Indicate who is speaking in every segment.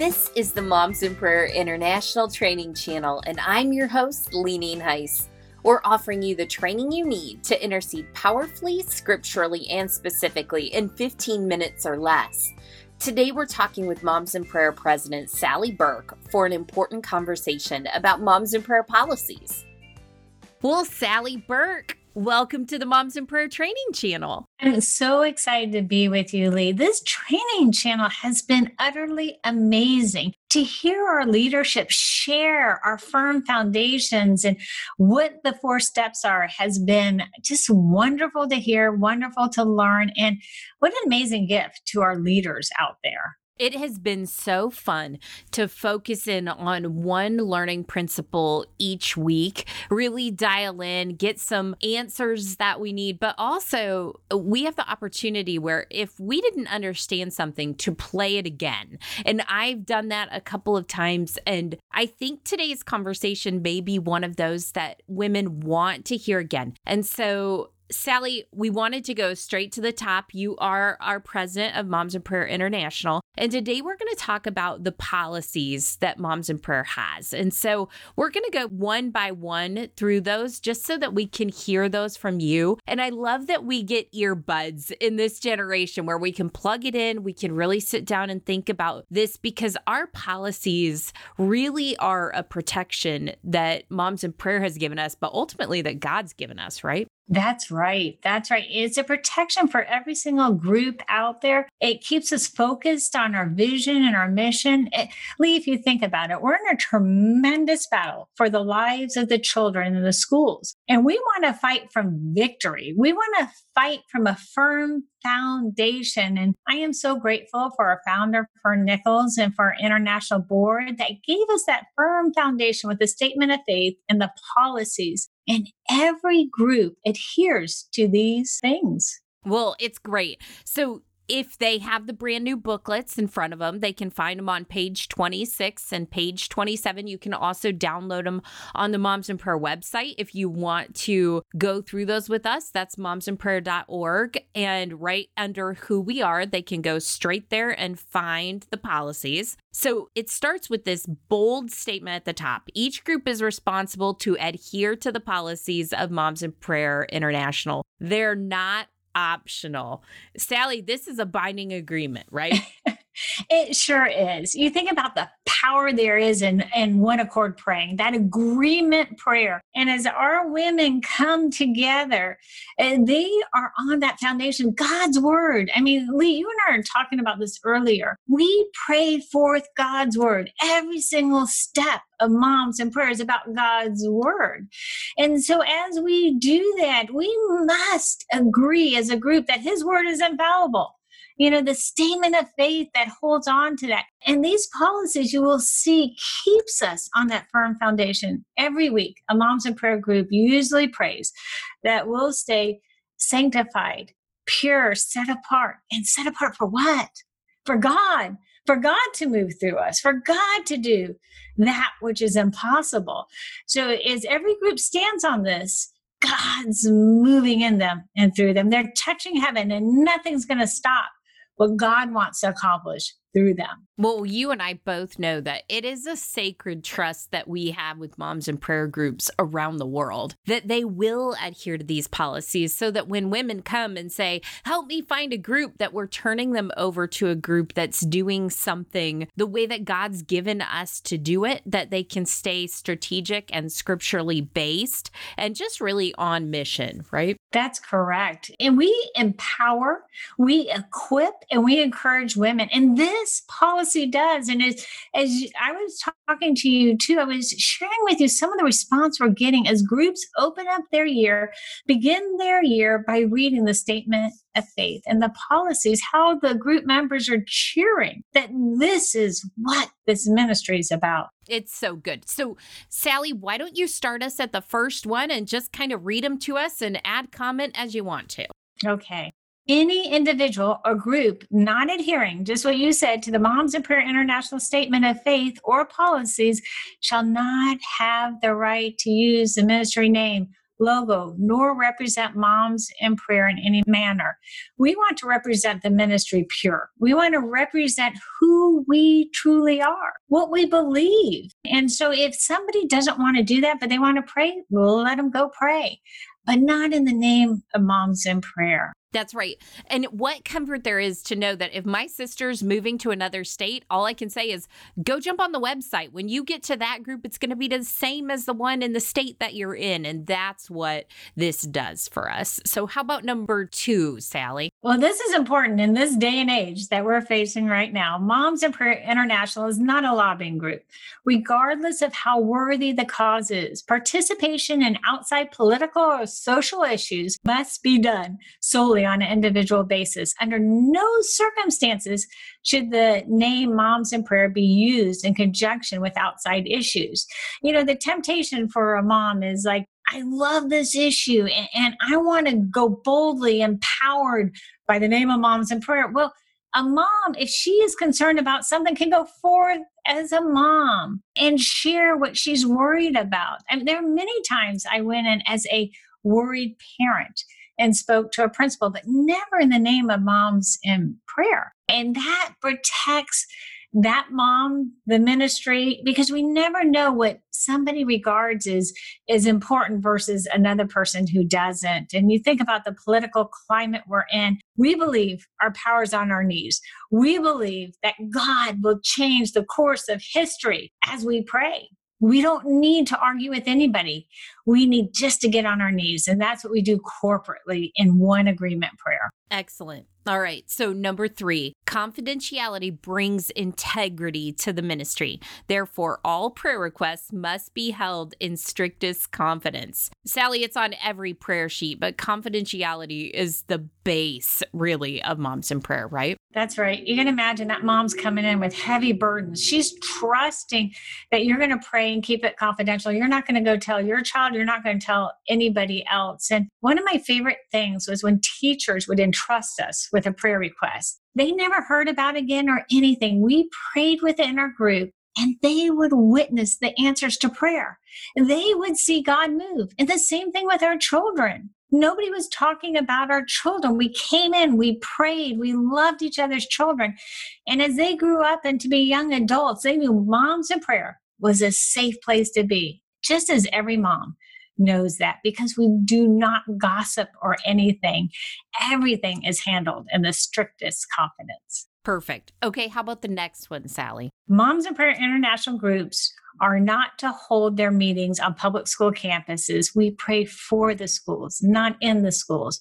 Speaker 1: This is the Moms in Prayer International Training Channel, and I'm your host, Lee Nienhuis. We're offering you the training you need to intercede powerfully, scripturally, and specifically in 15 minutes or less. Today, we're talking with Moms in Prayer President Sally Burke for an important conversation about Moms in Prayer policies. Well, Sally Burke, Welcome to the Moms in Prayer Training Channel.
Speaker 2: I'm so excited to be with you, Lee. This training channel has been utterly amazing. To hear our leadership share our firm foundations and what the four steps are has been just wonderful to hear, wonderful to learn, and what an amazing gift to our leaders out there.
Speaker 1: It has been so fun to focus in on one learning principle each week, really dial in, get some answers that we need, but also we have the opportunity where if we didn't understand something, to play it again. And I've done that a couple of times. And I think today's conversation may be one of those that women want to hear again. And so Sally, we wanted to go straight to the top. You are our president of Moms in Prayer International. And today we're going to talk about the policies that Moms in Prayer has. And so we're going to go one by one through those just so that we can hear those from you. And I love that we get earbuds in this generation where we can plug it in, we can really sit down and think about this because our policies really are a protection that Moms in Prayer has given us, but ultimately that God's given us, right?
Speaker 2: That's right. That's right. It's a protection for every single group out there. It keeps us focused on our vision and our mission. It, Lee, if you think about it, we're in a tremendous battle for the lives of the children in the schools. And we want to fight from victory. We want to fight from a firm foundation. And I am so grateful for our founder, Fern Nichols, and for our international board that gave us that firm foundation with the statement of faith and the policies and every group adheres to these things.
Speaker 1: Well, it's great. So if they have the brand new booklets in front of them, they can find them on page 26 and page 27. You can also download them on the Moms in Prayer website if you want to go through those with us. That's momsinprayer.org. And right under who we are, they can go straight there and find the policies. So it starts with this bold statement at the top. Each group is responsible to adhere to the policies of Moms in Prayer International. They're not optional. Sally, this is a binding agreement, right?
Speaker 2: it sure is. You think about the power there is in, in one accord praying, that agreement prayer. And as our women come together, and they are on that foundation, God's word. I mean, Lee, you and I are talking about this earlier. We pray forth God's word every single step of moms in prayers about God's word. And so as we do that, we must agree as a group that his word is infallible you know, the statement of faith that holds on to that. And these policies you will see keeps us on that firm foundation. Every week, a Moms in Prayer group usually prays that we'll stay sanctified, pure, set apart. And set apart for what? For God for God to move through us, for God to do that which is impossible. So, as every group stands on this, God's moving in them and through them. They're touching heaven, and nothing's going to stop what God wants to accomplish through them.
Speaker 1: Well, you and I both know that it is a sacred trust that we have with moms in prayer groups around the world that they will adhere to these policies so that when women come and say, Help me find a group, that we're turning them over to a group that's doing something the way that God's given us to do it, that they can stay strategic and scripturally based and just really on mission, right?
Speaker 2: That's correct. And we empower, we equip, and we encourage women. And this this policy does. And as, as I was talking to you too, I was sharing with you some of the response we're getting as groups open up their year, begin their year by reading the statement of faith and the policies, how the group members are cheering that this is what this ministry is about.
Speaker 1: It's so good. So, Sally, why don't you start us at the first one and just kind of read them to us and add comment as you want to?
Speaker 2: Okay any individual or group not adhering, just what you said, to the Moms in Prayer International Statement of Faith or policies shall not have the right to use the ministry name, logo nor represent moms in prayer in any manner. We want to represent the ministry pure. We want to represent who we truly are, what we believe. And so if somebody doesn't want to do that, but they want to pray, let them go pray, but not in the name of moms in prayer.
Speaker 1: That's right. And what comfort there is to know that if my sister's moving to another state, all I can say is go jump on the website. When you get to that group, it's going to be the same as the one in the state that you're in. And that's what this does for us. So, how about number two, Sally?
Speaker 2: Well, this is important in this day and age that we're facing right now. Moms International is not a lobbying group, regardless of how worthy the cause is. Participation in outside political or social issues must be done solely on an individual basis. Under no circumstances should the name Moms in Prayer be used in conjunction with outside issues. You know, the temptation for a mom is like, I love this issue and, and I want to go boldly, empowered by the name of Moms in Prayer. Well, a mom, if she is concerned about something, can go forth as a mom and share what she's worried about. And there are many times I went in as a worried parent and spoke to a principal, but never in the name of moms in prayer. And that protects that mom, the ministry, because we never know what somebody regards as is important versus another person who doesn't. And you think about the political climate we're in, we believe our power's on our knees. We believe that God will change the course of history as we pray. We don't need to argue with anybody. We need just to get on our knees. And that's what we do corporately in one agreement prayer.
Speaker 1: Excellent. All right. So, number three, confidentiality brings integrity to the ministry. Therefore, all prayer requests must be held in strictest confidence. Sally, it's on every prayer sheet, but confidentiality is the base, really, of Moms in Prayer, right?
Speaker 2: That's right. You can imagine that mom's coming in with heavy burdens. She's trusting that you're going to pray and keep it confidential. You're not going to go tell your child, you're not going to tell anybody else. And one of my favorite things was when teachers would entrust us with a prayer request. They never heard about again or anything. We prayed within our group and they would witness the answers to prayer. They would see God move. And the same thing with our children. Nobody was talking about our children. We came in, we prayed, we loved each other's children. And as they grew up and to be young adults, they knew moms in prayer was a safe place to be, just as every mom knows that because we do not gossip or anything. Everything is handled in the strictest confidence.
Speaker 1: Perfect. Okay, how about the next one, Sally?
Speaker 2: Moms in Prayer International groups are not to hold their meetings on public school campuses. We pray for the schools, not in the schools.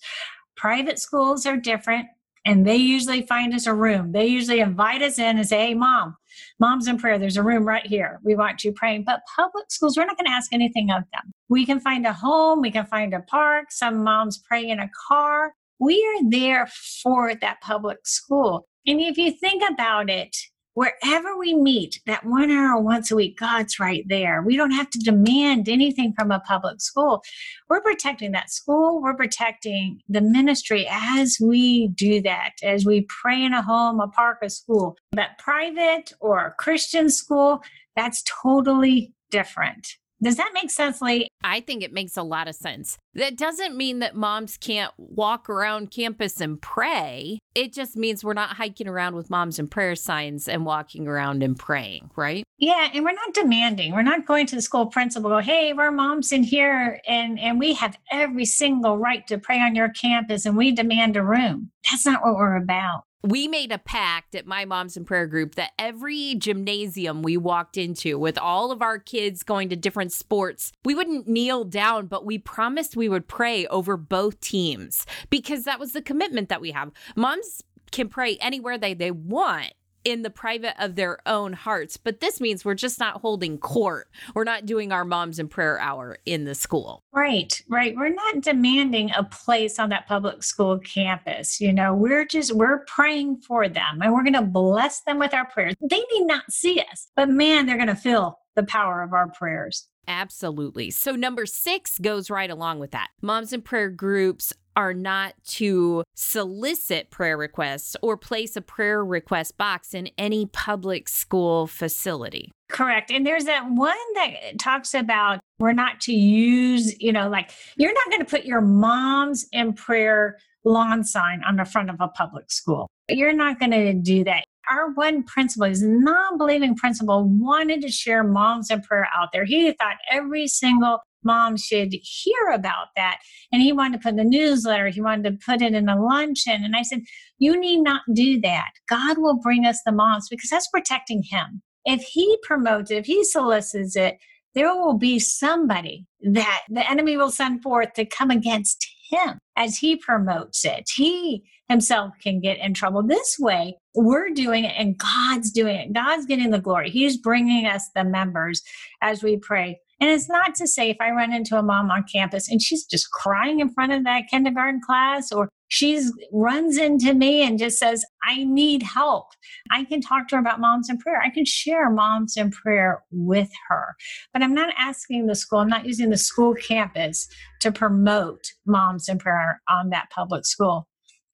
Speaker 2: Private schools are different and they usually find us a room. They usually invite us in and say, Hey, mom, mom's in prayer. There's a room right here. We want you praying. But public schools, we're not going to ask anything of them. We can find a home, we can find a park. Some moms pray in a car. We are there for that public school. And if you think about it, wherever we meet, that one hour once a week, God's right there. We don't have to demand anything from a public school. We're protecting that school, we're protecting the ministry as we do that, as we pray in a home, a park, a school. But private or Christian school, that's totally different. Does that make sense, Lee?
Speaker 1: I think it makes a lot of sense. That doesn't mean that moms can't walk around campus and pray. It just means we're not hiking around with moms in prayer signs and walking around and praying, right?
Speaker 2: Yeah, and we're not demanding. We're not going to the school principal, go, hey, we're moms in here and, and we have every single right to pray on your campus and we demand a room. That's not what we're about
Speaker 1: we made a pact at my moms in prayer group that every gymnasium we walked into with all of our kids going to different sports we wouldn't kneel down but we promised we would pray over both teams because that was the commitment that we have. Moms can pray anywhere they they want in the private of their own hearts. But this means we're just not holding court. We're not doing our moms in prayer hour in the school.
Speaker 2: Right, right. We're not demanding a place on that public school campus. You know, we're just, we're praying for them and we're going to bless them with our prayers. They need not see us, but man, they're going to feel the power of our prayers.
Speaker 1: Absolutely. So, number six goes right along with that. Moms in prayer groups are not to solicit prayer requests or place a prayer request box in any public school facility.
Speaker 2: Correct. And there's that one that talks about we're not to use, you know, like you're not going to put your mom's in prayer lawn sign on the front of a public school. You're not going to do that. Our one principal, his non believing principal, wanted to share moms in prayer out there. He thought every single mom should hear about that. And he wanted to put in the newsletter, he wanted to put it in a luncheon. And I said, You need not do that. God will bring us the moms because that's protecting him. If he promotes it, if he solicits it, there will be somebody that the enemy will send forth to come against him as he promotes it. He himself can get in trouble. This way, we're doing it and God's doing it. God's getting the glory. He's bringing us the members as we pray. And it's not to say if I run into a mom on campus and she's just crying in front of that kindergarten class or she's runs into me and just says, I need help. I can talk to her about moms in prayer. I can share moms in prayer with her. But I'm not asking the school, I'm not using the school campus to promote moms in prayer on that public school.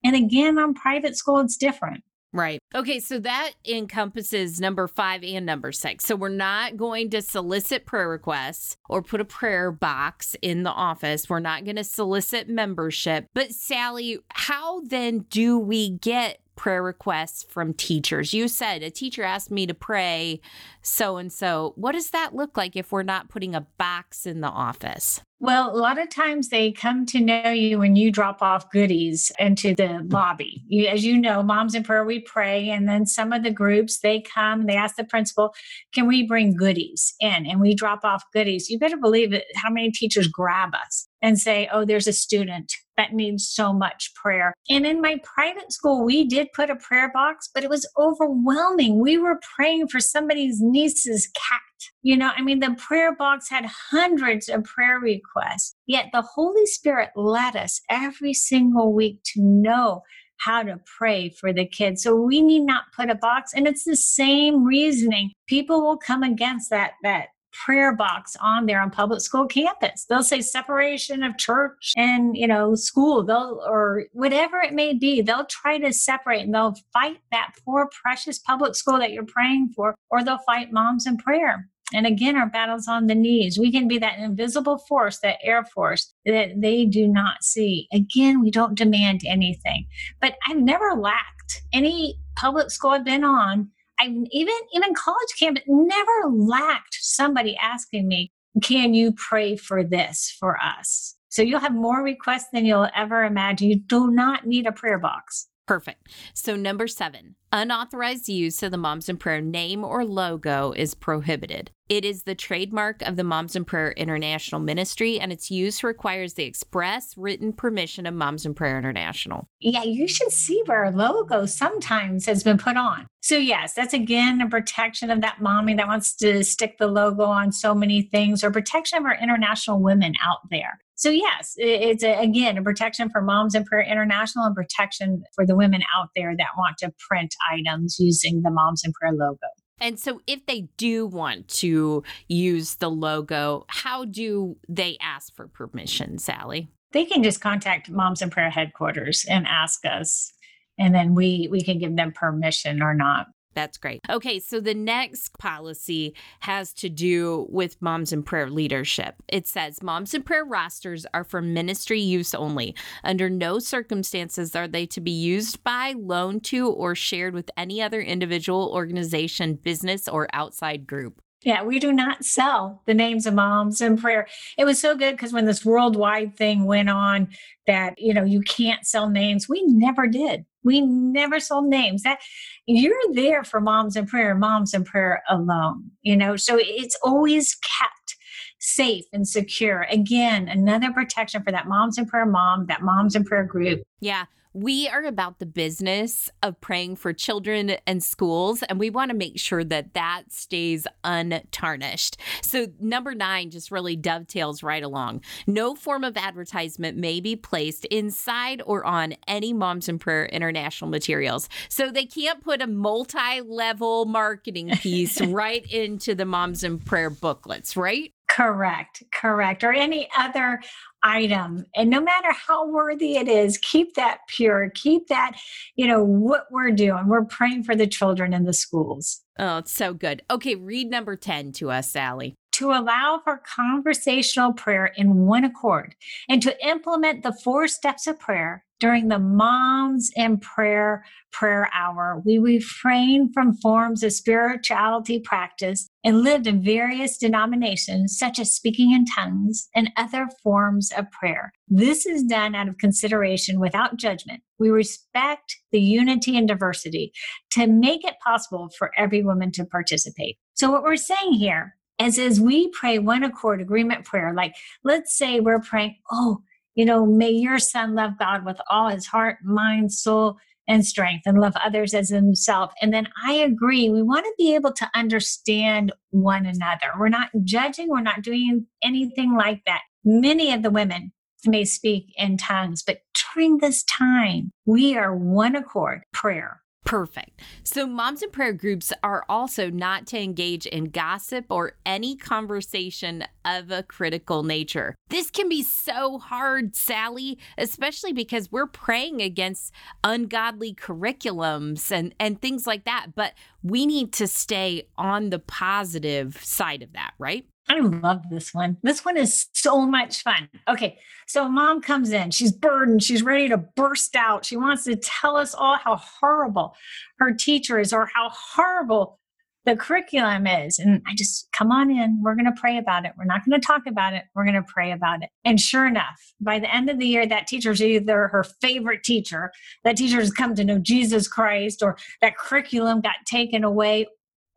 Speaker 2: And again, on private school, it's different.
Speaker 1: Right. Okay. So that encompasses number five and number six. So we're not going to solicit prayer requests or put a prayer box in the office. We're not going to solicit membership. But, Sally, how then do we get prayer requests from teachers. You said a teacher asked me to pray so and so. What does that look like if we're not putting a box in the office?
Speaker 2: Well, a lot of times they come to know you when you drop off goodies into the lobby. You, as you know, Moms in Prayer, we pray. And then some of the groups, they come, they ask the principal, can we bring goodies in? And we drop off goodies. You better believe it, how many teachers grab us and say, oh, there's a student that needs so much prayer. And in my private school, we did put a prayer box, but it was overwhelming. We were praying for somebody's niece's cat. You know, I mean, the prayer box had hundreds of prayer requests, yet the Holy Spirit led us every single week to know how to pray for the kids. So we need not put a box and it's the same reasoning. People will come against that that prayer box on there on public school campus. They'll say separation of church and, you know, school, they'll, or whatever it may be, they'll try to separate and they'll fight that poor, precious public school that you're praying for, or they'll fight moms in prayer. And again, our battle's on the knees. We can be that invisible force, that air force that they do not see. Again, we don't demand anything. But I've never lacked any public school I've been on I even even college camp never lacked somebody asking me, "Can you pray for this for us?" So you'll have more requests than you'll ever imagine. You do not need a prayer box.
Speaker 1: Perfect. So, number seven, unauthorized use of the Moms in Prayer name or logo is prohibited. It is the trademark of the Moms in Prayer International Ministry, and its use requires the express written permission of Moms in Prayer International.
Speaker 2: Yeah, you should see where logo sometimes has been put on. So, yes, that's again a protection of that mommy that wants to stick the logo on so many things, or protection of our international women out there. So, yes, it's a, again a protection for Moms in Prayer International and protection for the women out there that want to print items using the Moms in Prayer logo.
Speaker 1: And so, if they do want to use the logo, how do they ask for permission, Sally?
Speaker 2: They can just contact Moms in Prayer headquarters and ask us, and then we we can give them permission or not.
Speaker 1: That's great. Okay, so the next policy has to do with Moms in Prayer leadership. It says Moms in Prayer rosters are for ministry use only. Under no circumstances are they to be used by, loaned to, or shared with any other individual, organization, business, or outside group.
Speaker 2: Yeah, we do not sell the names of moms in prayer. It was so good because when this worldwide thing went on that, you know, you can't sell names, we never did. We never sold names. That you're there for moms in prayer, moms in prayer alone, you know. So it's always kept safe and secure. Again, another protection for that moms in prayer mom, that moms in prayer group.
Speaker 1: Yeah. We are about the business of praying for children and schools, and we want to make sure that that stays untarnished. So, number nine just really dovetails right along. No form of advertisement may be placed inside or on any Moms in Prayer International materials. So, they can't put a multi level marketing piece right into the Moms in Prayer booklets, right?
Speaker 2: Correct, correct. Or any other item. And no matter how worthy it is, keep that pure. Keep that, you know, what we're doing. We're praying for the children in the schools.
Speaker 1: Oh, it's so good. Okay, read number 10 to us, Sally
Speaker 2: to allow for conversational prayer in one accord and to implement the four steps of prayer during the moms in prayer prayer hour we refrained from forms of spirituality practice and lived in various denominations such as speaking in tongues and other forms of prayer. This is done out of consideration without judgment. We respect the unity and diversity to make it possible for every woman to participate. So what we're saying here as as we pray one accord agreement prayer like let's say we're praying oh you know may your son love god with all his heart mind soul and strength and love others as himself. And then i agree we want to be able to understand one another. We're not judging we're not doing anything like that. Many of the women may speak in tongues but during this time we are one accord prayer
Speaker 1: Perfect. So, moms in prayer groups are also not to engage in gossip or any conversation of a critical nature. This can be so hard, Sally, especially because we're praying against ungodly curriculums and, and things like that. But we need to stay on the positive side of that, right?
Speaker 2: I love this one. This one is so much fun. Okay, so mom comes in. She's burdened. She's ready to burst out. She wants to tell us all how horrible her teacher is or how horrible the curriculum is. And I just come on in. We're going to pray about it. We're not going to talk about it. We're going to pray about it. And sure enough, by the end of the year, that teacher's either her favorite teacher, that teacher has come to know Jesus Christ, or that curriculum got taken away,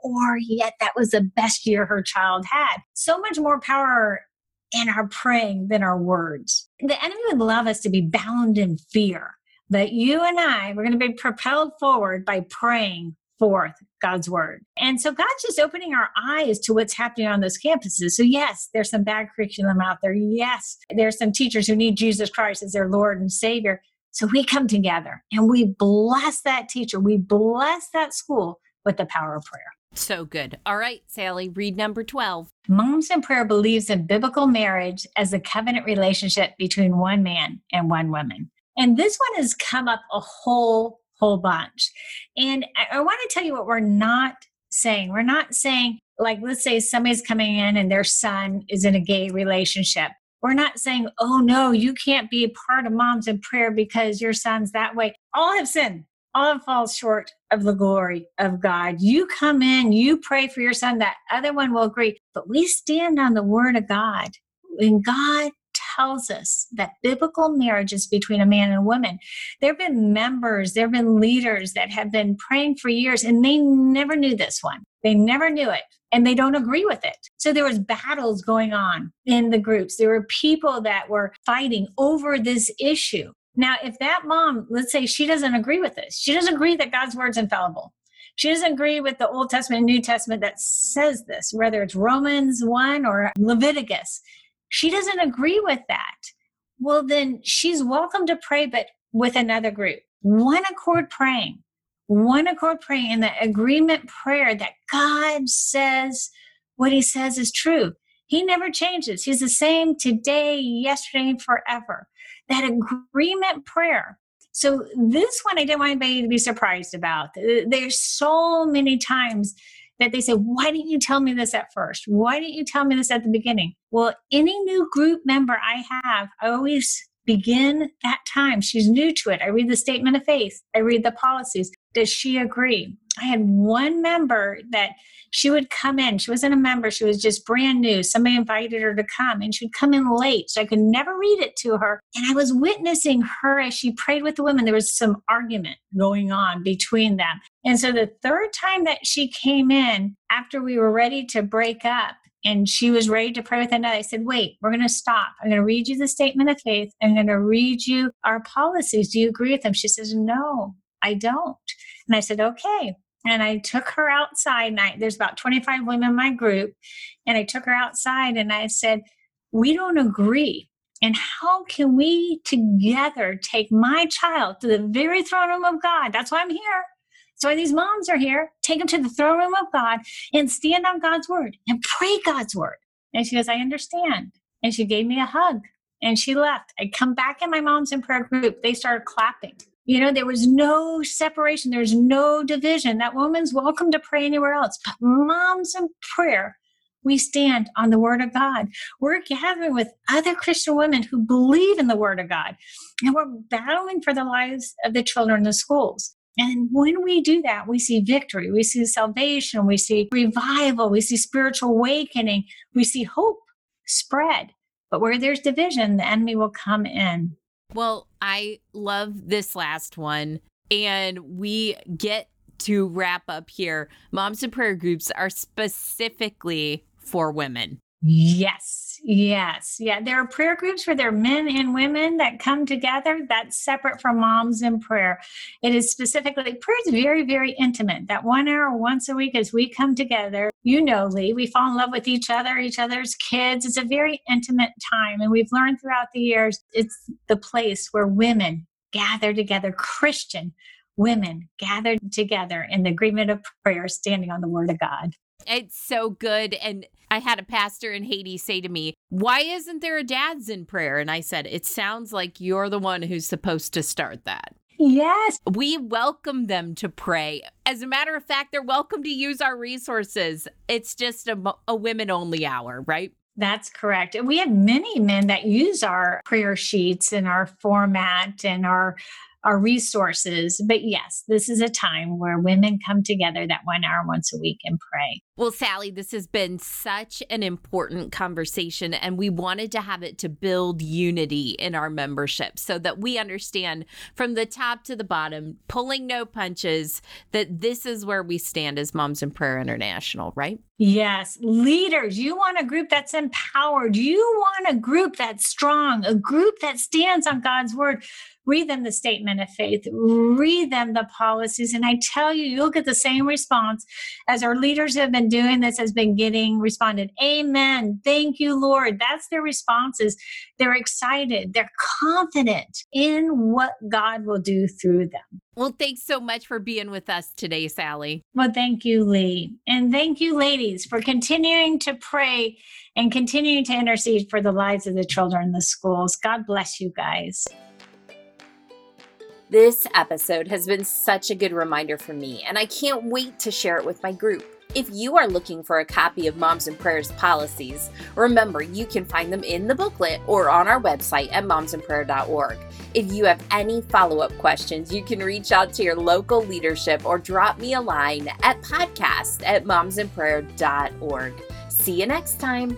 Speaker 2: or yet that was the best year her child had. So much more power in our praying than our words. The enemy would love us to be bound in fear. But you and I, we're going to be propelled forward by praying forth God's word. And so God's just opening our eyes to what's happening on those campuses. So, yes, there's some bad curriculum out there. Yes, there's some teachers who need Jesus Christ as their Lord and Savior. So, we come together and we bless that teacher, we bless that school with the power of prayer.
Speaker 1: So good. All right, Sally, read number 12.
Speaker 2: Moms in Prayer believes in biblical marriage as a covenant relationship between one man and one woman. And this one has come up a whole, whole bunch. And I, I want to tell you what we're not saying. We're not saying, like, let's say somebody's coming in and their son is in a gay relationship. We're not saying, oh no, you can't be a part of moms in prayer because your son's that way. All have sinned all falls short of the glory of God. You come in, you pray for your son, that other one will agree. But we stand on the word of God. And God tells us that biblical marriage is between a man and a woman. There have been members, there have been leaders that have been praying for years and they never knew this one. They never knew it and they don't agree with it. So there was battles going on in the groups. There were people that were fighting over this issue. Now, if that mom, let's say she doesn't agree with this, she doesn't agree that God's word's infallible. She doesn't agree with the Old Testament and New Testament that says this, whether it's Romans 1 or Leviticus. She doesn't agree with that. Well, then she's welcome to pray, but with another group. One accord praying, one accord praying in the agreement prayer that God says what he says is true. He never changes. He's the same today, yesterday, and forever that agreement prayer. So this one I didn't want anybody to be surprised about. There's so many times that they say, Why didn't you tell me this at first? Why didn't you tell me this at the beginning? Well, any new group member I have, I always begin that time. She's new to it. I read the statement of faith, I read the policies. Does she agree? I had one member that she would come in. She wasn't a member, she was just brand new. Somebody invited her to come and she'd come in late. So I could never read it to her. And I was witnessing her as she prayed with the women. There was some argument going on between them. And so the third time that she came in, after we were ready to break up, and she was ready to pray with another. I said, Wait, we're going to stop. I'm going to read you the statement of faith. I'm going to read you our policies. Do you agree with them? She says, No, I don't. And I said, Okay and I took her outside. And I, there's about 25 women in my group, and I took her outside and I said, "We don't agree, and how can we together take my child to the very throne room of God? That's why I'm here. That's why these moms are here. Take them to the throne room of God and stand on God's word and pray God's word." And she goes, I understand. And she gave me a hug and she left. I come back in my Moms in Prayer group. They started clapping. You know, there was no separation, there's no division. That woman's welcome to pray anywhere else. But Moms in Prayer, we stand on the Word of God. We're gathering with other Christian women who believe in the Word of God, and we're battling for the lives of the children in the schools. And when we do that, we see victory, we see salvation, we see revival, we see spiritual awakening, we see hope spread. But where there's division, the enemy will come in.
Speaker 1: Well, I love this last one. And we get to wrap up here. Moms in prayer groups are specifically for women.
Speaker 2: Yes, yes. Yeah, there are prayer groups where there are men and women that come together. That's separate from moms in prayer. It is specifically, prayer is very, very intimate. That one hour once a week as we come together, you know, Lee, we fall in love with each other, each other's kids. It's a very intimate time. And we've learned throughout the years, it's the place where women gather together, Christian women gathered together in the agreement of prayer, standing on the word of God.
Speaker 1: It's so good. And I had a pastor in Haiti say to me, Why isn't there a dads in prayer? And I said, It sounds like you're the one who's supposed to start that.
Speaker 2: Yes.
Speaker 1: We welcome them to pray. As a matter of fact, they're welcome to use our resources. It's just a, a women only hour, right?
Speaker 2: That's correct. And we have many men that use our prayer sheets and our format and our our resources. But yes, this is a time where women come together that one hour once a week and pray.
Speaker 1: Well, Sally, this has been such an important conversation, and we wanted to have it to build unity in our membership so that we understand from the top to the bottom, pulling no punches, that this is where we stand as Moms in Prayer International, right?
Speaker 2: Yes, leaders, you want a group that's empowered. You want a group that's strong, a group that stands on God's word read them the statement of faith, read them the policies. And I tell you, you'll get the same response as our leaders have been doing this has been getting responded. Amen. Thank you, Lord. That's their responses. They're excited. They're confident in what God will do through them.
Speaker 1: Well, thanks so much for being with us today, Sally.
Speaker 2: Well, thank you, Lee. And thank you, ladies, for continuing to pray and continuing to intercede for the lives of the children in the schools. God bless you guys.
Speaker 1: This episode has been such a good reminder for me, and I can't wait to share it with my group. If you are looking for a copy of Moms in Prayer's policies, remember you can find them in the booklet or on our website at momsinprayer.org. If you have any follow up questions, you can reach out to your local leadership or drop me a line at podcast at momsinprayer.org. See you next time.